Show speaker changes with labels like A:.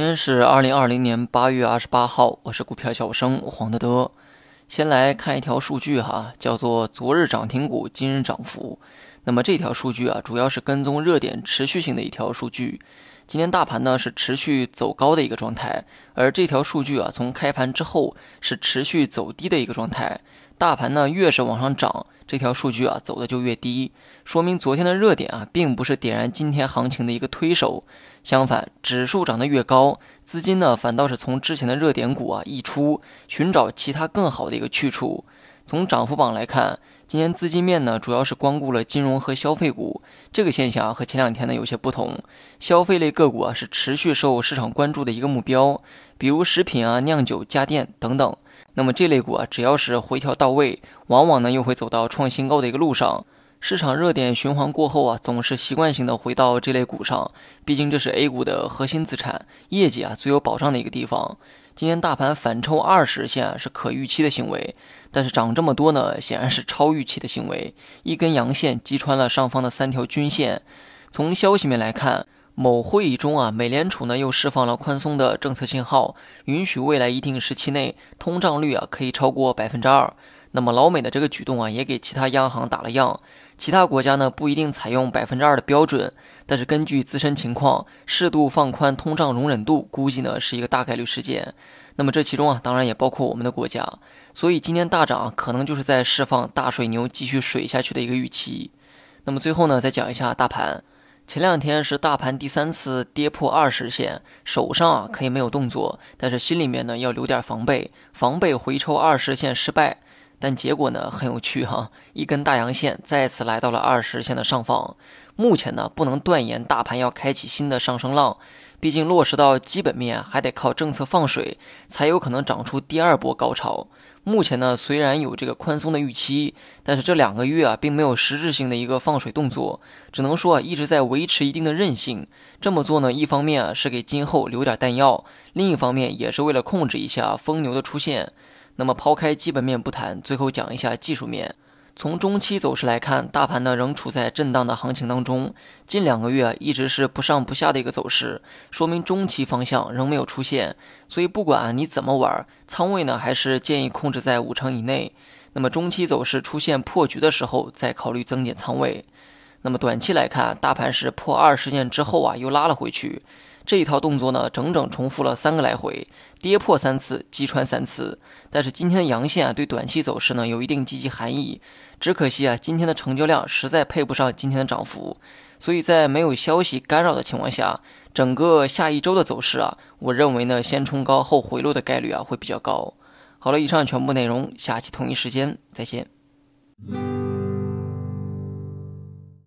A: 今天是二零二零年八月二十八号，我是股票小生黄德德。先来看一条数据哈，叫做昨日涨停股，今日涨幅。那么这条数据啊，主要是跟踪热点持续性的一条数据。今天大盘呢是持续走高的一个状态，而这条数据啊，从开盘之后是持续走低的一个状态。大盘呢越是往上涨。这条数据啊走的就越低，说明昨天的热点啊并不是点燃今天行情的一个推手。相反，指数涨得越高，资金呢反倒是从之前的热点股啊溢出，寻找其他更好的一个去处。从涨幅榜来看，今天资金面呢主要是光顾了金融和消费股，这个现象和前两天呢有些不同。消费类个股啊是持续受市场关注的一个目标，比如食品啊、酿酒、家电等等。那么这类股啊，只要是回调到位，往往呢又会走到创新高的一个路上。市场热点循环过后啊，总是习惯性的回到这类股上，毕竟这是 A 股的核心资产，业绩啊最有保障的一个地方。今天大盘反抽二十线是可预期的行为，但是涨这么多呢，显然是超预期的行为。一根阳线击穿了上方的三条均线。从消息面来看。某会议中啊，美联储呢又释放了宽松的政策信号，允许未来一定时期内通胀率啊可以超过百分之二。那么老美的这个举动啊，也给其他央行打了样。其他国家呢不一定采用百分之二的标准，但是根据自身情况，适度放宽通胀容忍度，估计呢是一个大概率事件。那么这其中啊，当然也包括我们的国家。所以今天大涨，可能就是在释放大水牛继续水下去的一个预期。那么最后呢，再讲一下大盘。前两天是大盘第三次跌破二十线，手上啊可以没有动作，但是心里面呢要留点防备，防备回抽二十线失败。但结果呢很有趣哈，一根大阳线再次来到了二十线的上方。目前呢不能断言大盘要开启新的上升浪，毕竟落实到基本面还得靠政策放水，才有可能涨出第二波高潮。目前呢，虽然有这个宽松的预期，但是这两个月啊，并没有实质性的一个放水动作，只能说啊，一直在维持一定的韧性。这么做呢，一方面啊是给今后留点弹药，另一方面也是为了控制一下疯牛的出现。那么抛开基本面不谈，最后讲一下技术面。从中期走势来看，大盘呢仍处在震荡的行情当中，近两个月一直是不上不下的一个走势，说明中期方向仍没有出现。所以不管你怎么玩，仓位呢还是建议控制在五成以内。那么中期走势出现破局的时候，再考虑增减仓位。那么短期来看，大盘是破二十线之后啊，又拉了回去。这一套动作呢，整整重复了三个来回，跌破三次，击穿三次。但是今天的阳线啊，对短期走势呢有一定积极含义。只可惜啊，今天的成交量实在配不上今天的涨幅。所以在没有消息干扰的情况下，整个下一周的走势啊，我认为呢，先冲高后回落的概率啊会比较高。好了，以上全部内容，下期同一时间再见。